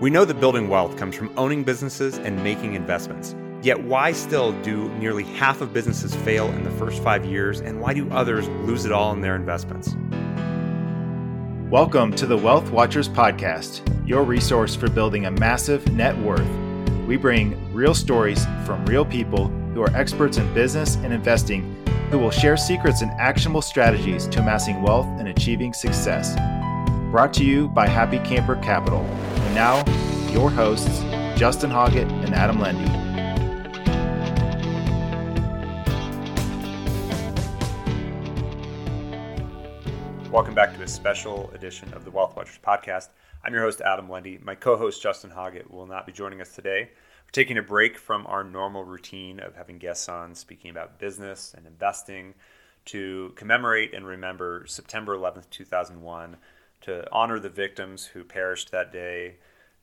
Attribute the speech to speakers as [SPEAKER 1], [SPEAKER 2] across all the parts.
[SPEAKER 1] We know that building wealth comes from owning businesses and making investments. Yet, why still do nearly half of businesses fail in the first five years, and why do others lose it all in their investments?
[SPEAKER 2] Welcome to the Wealth Watchers Podcast, your resource for building a massive net worth. We bring real stories from real people who are experts in business and investing who will share secrets and actionable strategies to amassing wealth and achieving success. Brought to you by Happy Camper Capital. And now, your hosts, Justin Hoggett and Adam Lendy.
[SPEAKER 1] Welcome back to a special edition of the Wealth Watchers podcast. I'm your host, Adam Lendy. My co host, Justin Hoggett, will not be joining us today. We're taking a break from our normal routine of having guests on speaking about business and investing to commemorate and remember September 11th, 2001 to honor the victims who perished that day,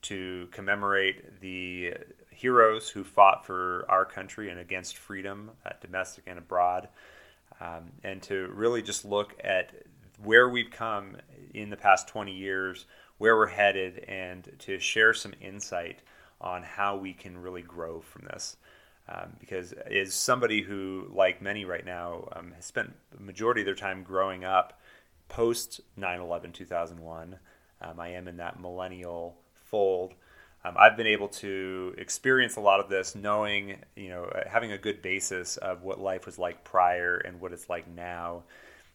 [SPEAKER 1] to commemorate the heroes who fought for our country and against freedom, uh, domestic and abroad, um, and to really just look at where we've come in the past 20 years, where we're headed, and to share some insight on how we can really grow from this. Um, because as somebody who, like many right now, um, has spent the majority of their time growing up post 9 11 2001. Um, I am in that millennial fold. Um, I've been able to experience a lot of this, knowing, you know, uh, having a good basis of what life was like prior and what it's like now,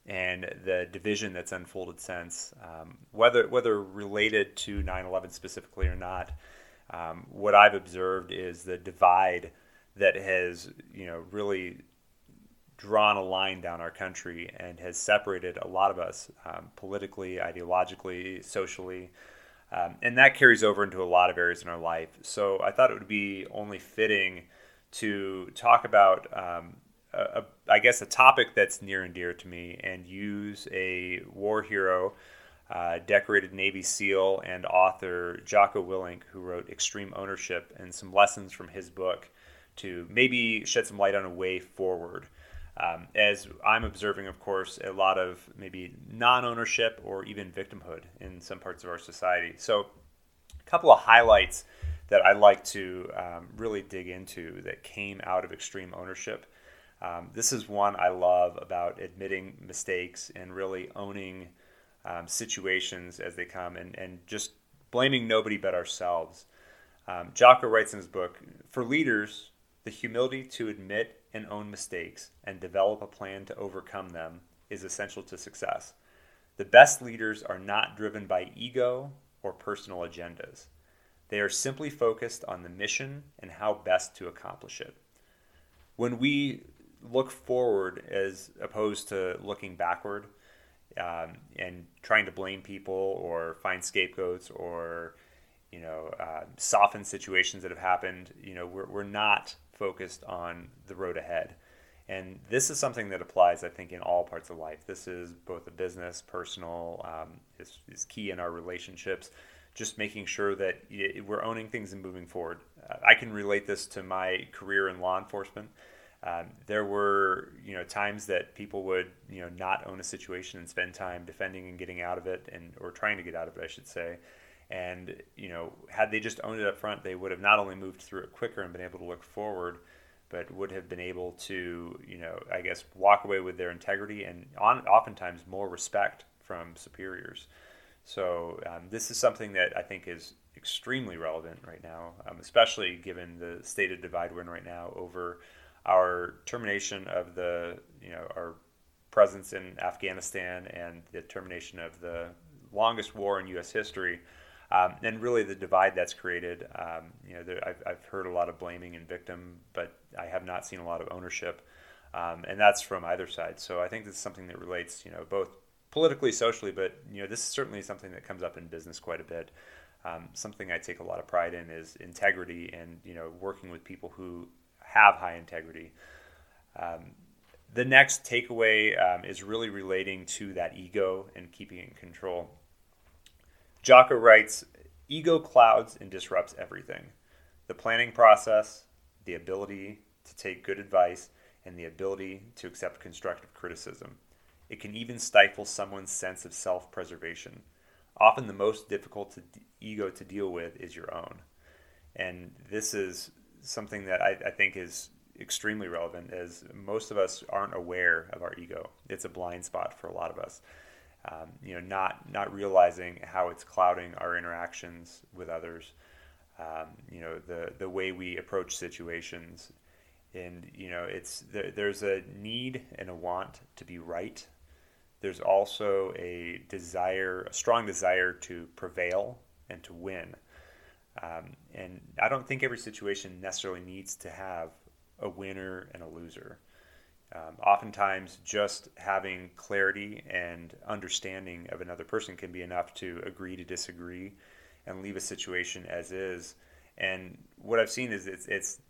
[SPEAKER 1] and the division that's unfolded since, um, whether whether related to 9/11 specifically or not. Um, what I've observed is the divide that has, you know, really drawn a line down our country and has separated a lot of us um, politically, ideologically, socially. Um, and that carries over into a lot of areas in our life. So I thought it would be only fitting to talk about, um, a, a, I guess, a topic that's near and dear to me and use a war hero, uh, decorated Navy SEAL, and author Jocko Willink, who wrote Extreme Ownership, and some lessons from his book to maybe shed some light on a way forward. Um, as I'm observing, of course, a lot of maybe non ownership or even victimhood in some parts of our society. So, a couple of highlights that I'd like to um, really dig into that came out of extreme ownership. Um, this is one I love about admitting mistakes and really owning um, situations as they come and, and just blaming nobody but ourselves. Um, Jocko writes in his book For leaders, the humility to admit and own mistakes and develop a plan to overcome them is essential to success. The best leaders are not driven by ego or personal agendas. They are simply focused on the mission and how best to accomplish it. When we look forward as opposed to looking backward um, and trying to blame people or find scapegoats or you know uh, soften situations that have happened, you know we're, we're not focused on the road ahead. And this is something that applies, I think, in all parts of life. This is both a business, personal, um, is, is key in our relationships. Just making sure that we're owning things and moving forward. Uh, I can relate this to my career in law enforcement. Um, there were, you know, times that people would, you know, not own a situation and spend time defending and getting out of it, and or trying to get out of it, I should say. And you know, had they just owned it up front, they would have not only moved through it quicker and been able to look forward, but would have been able to, you know, I guess walk away with their integrity and on, oftentimes more respect from superiors. So um, this is something that I think is extremely relevant right now, um, especially given the state of divide we're in right now over our termination of the, you know, our presence in Afghanistan and the termination of the longest war in U.S. history. Um, and really the divide that's created. Um, you know, there, I've, I've, heard a lot of blaming and victim, but I have not seen a lot of ownership, um, and that's from either side. So I think this is something that relates, you know, both politically, socially, but you know, this is certainly something that comes up in business quite a bit. Um, something I take a lot of pride in is integrity, and you know, working with people who have high integrity. Um, the next takeaway um, is really relating to that ego and keeping it in control. Jocko writes Ego clouds and disrupts everything the planning process, the ability to take good advice, and the ability to accept constructive criticism. It can even stifle someone's sense of self preservation. often the most difficult to, ego to deal with is your own. And this is something that I, I think is extremely relevant as most of us aren't aware of our ego. It's a blind spot for a lot of us. Um, you know, not not realizing how it's clouding our interactions with others. Um, you know, the the way we approach situations, and you know, it's there's a need and a want to be right. There's also a desire, a strong desire to prevail and to win. Um, and I don't think every situation necessarily needs to have a winner and a loser. Um, oftentimes, just having clarity and understanding of another person can be enough to agree to disagree and leave a situation as is. And what I've seen is it's, it's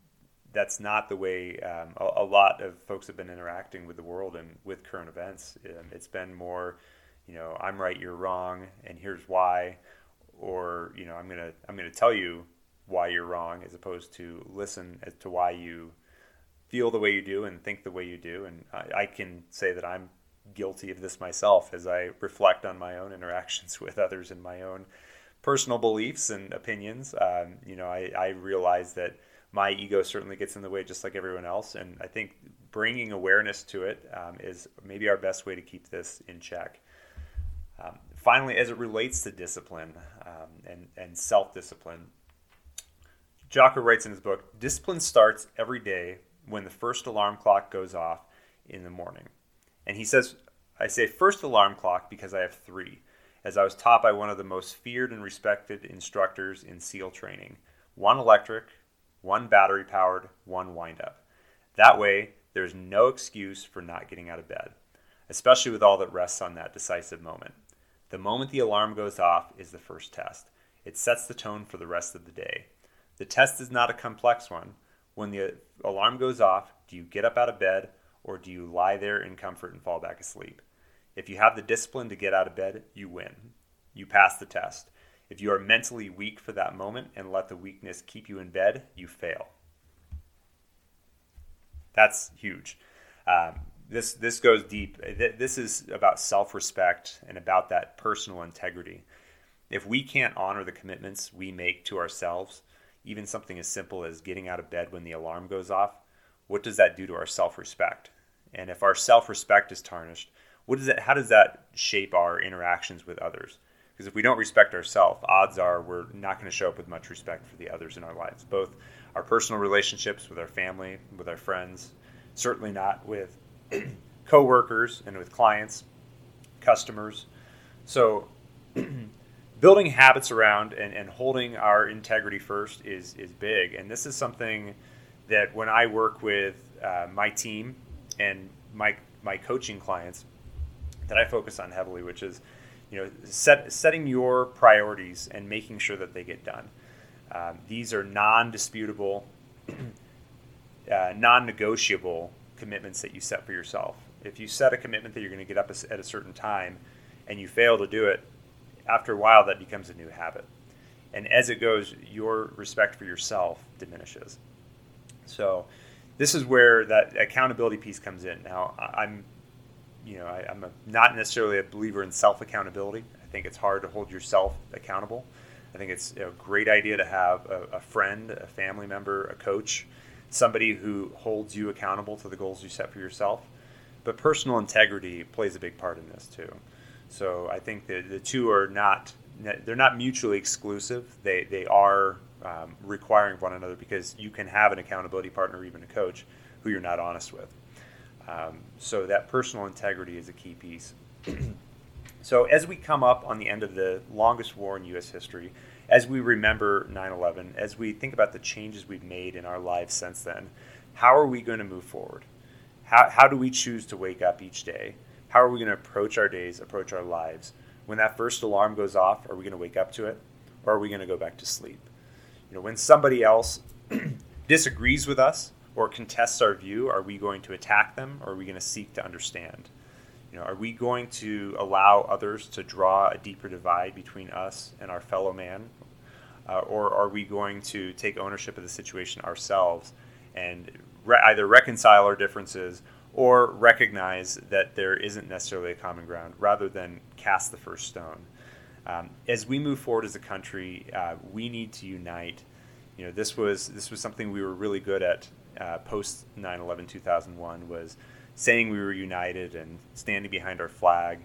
[SPEAKER 1] that's not the way um, a, a, lot of folks have been interacting with the world and with current events. Um, it's been more, you know, I'm right, you're wrong, and here's why, or you know, I'm gonna I'm gonna tell you why you're wrong, as opposed to listen as to why you feel the way you do and think the way you do. And I, I can say that I'm guilty of this myself as I reflect on my own interactions with others and my own personal beliefs and opinions. Um, you know, I, I realize that my ego certainly gets in the way just like everyone else. And I think bringing awareness to it um, is maybe our best way to keep this in check. Um, finally, as it relates to discipline um, and, and self discipline, Jocko writes in his book Discipline starts every day when the first alarm clock goes off in the morning. And he says, I say first alarm clock because I have three, as I was taught by one of the most feared and respected instructors in SEAL training one electric, one battery powered, one wind up. That way, there's no excuse for not getting out of bed, especially with all that rests on that decisive moment. The moment the alarm goes off is the first test. It sets the tone for the rest of the day. The test is not a complex one, when the alarm goes off, do you get up out of bed or do you lie there in comfort and fall back asleep? If you have the discipline to get out of bed, you win. You pass the test. If you are mentally weak for that moment and let the weakness keep you in bed, you fail. That's huge. Um, this this goes deep. This is about self-respect and about that personal integrity. If we can't honor the commitments we make to ourselves, even something as simple as getting out of bed when the alarm goes off, what does that do to our self-respect? And if our self-respect is tarnished, what does how does that shape our interactions with others? Because if we don't respect ourselves, odds are we're not going to show up with much respect for the others in our lives, both our personal relationships with our family, with our friends, certainly not with coworkers and with clients, customers. So building habits around and, and holding our integrity first is is big. And this is something that when I work with uh, my team and my my coaching clients, that I focus on heavily, which is you know set, setting your priorities and making sure that they get done. Um, these are non-disputable, uh, non-negotiable commitments that you set for yourself. If you set a commitment that you're going to get up at a certain time and you fail to do it, after a while, that becomes a new habit. And as it goes, your respect for yourself diminishes. So, this is where that accountability piece comes in. Now, I'm, you know, I, am not necessarily a believer in self accountability. I think it's hard to hold yourself accountable. I think it's a great idea to have a, a friend, a family member, a coach, somebody who holds you accountable to the goals you set for yourself. But personal integrity plays a big part in this too. So I think the two are not they're not mutually exclusive. They they are um, requiring one another because you can have an accountability partner, even a coach, who you're not honest with. Um, so that personal integrity is a key piece. so as we come up on the end of the longest war in U.S. history, as we remember 9/11, as we think about the changes we've made in our lives since then, how are we going to move forward? How how do we choose to wake up each day? How are we going to approach our days, approach our lives? When that first alarm goes off, are we going to wake up to it or are we going to go back to sleep? You know, when somebody else disagrees with us or contests our view, are we going to attack them or are we going to seek to understand? You know, are we going to allow others to draw a deeper divide between us and our fellow man? Uh, or are we going to take ownership of the situation ourselves and re- either reconcile our differences or recognize that there isn't necessarily a common ground rather than cast the first stone. Um, as we move forward as a country, uh, we need to unite. You know, this was this was something we were really good at uh, post 9/11 2001 was saying we were united and standing behind our flag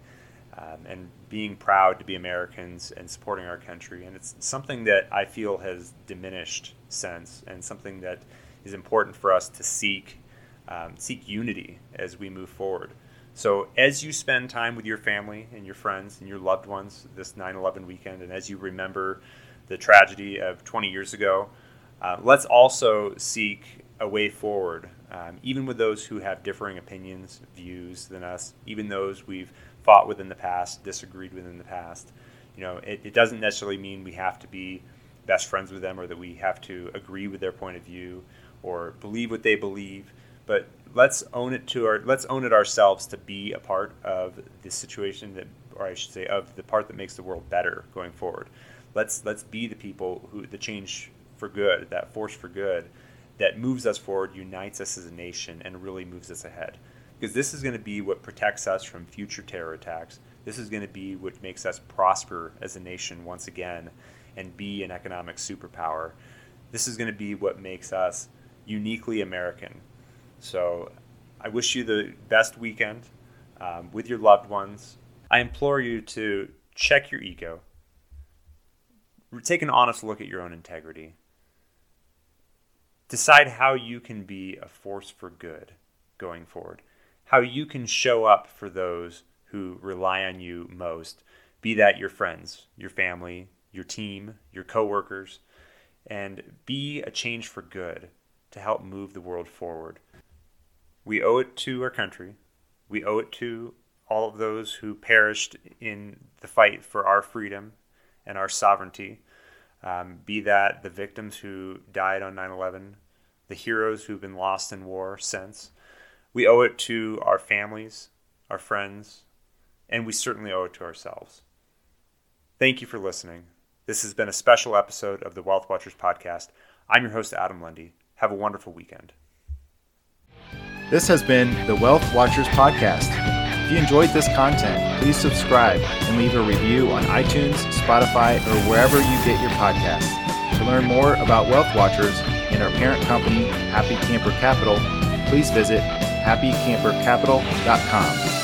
[SPEAKER 1] um, and being proud to be Americans and supporting our country. And it's something that I feel has diminished since, and something that is important for us to seek um, seek unity as we move forward. So, as you spend time with your family and your friends and your loved ones this 9 11 weekend, and as you remember the tragedy of 20 years ago, uh, let's also seek a way forward, um, even with those who have differing opinions, views than us, even those we've fought with in the past, disagreed with in the past. You know, it, it doesn't necessarily mean we have to be best friends with them or that we have to agree with their point of view or believe what they believe. But let's own it to our let's own it ourselves to be a part of the situation that, or I should say, of the part that makes the world better going forward. Let's let's be the people who the change for good, that force for good, that moves us forward, unites us as a nation, and really moves us ahead. Because this is going to be what protects us from future terror attacks. This is going to be what makes us prosper as a nation once again and be an economic superpower. This is going to be what makes us uniquely American. So I wish you the best weekend um, with your loved ones. I implore you to check your ego, take an honest look at your own integrity, decide how you can be a force for good going forward, how you can show up for those who rely on you most, be that your friends, your family, your team, your coworkers, and be a change for good to help move the world forward. We owe it to our country. We owe it to all of those who perished in the fight for our freedom and our sovereignty um, be that the victims who died on 9 11, the heroes who've been lost in war since. We owe it to our families, our friends, and we certainly owe it to ourselves. Thank you for listening. This has been a special episode of the Wealth Watchers podcast. I'm your host, Adam Lundy. Have a wonderful weekend.
[SPEAKER 2] This has been the Wealth Watchers podcast. If you enjoyed this content, please subscribe and leave a review on iTunes, Spotify, or wherever you get your podcasts. To learn more about Wealth Watchers and our parent company, Happy Camper Capital, please visit happycampercapital.com.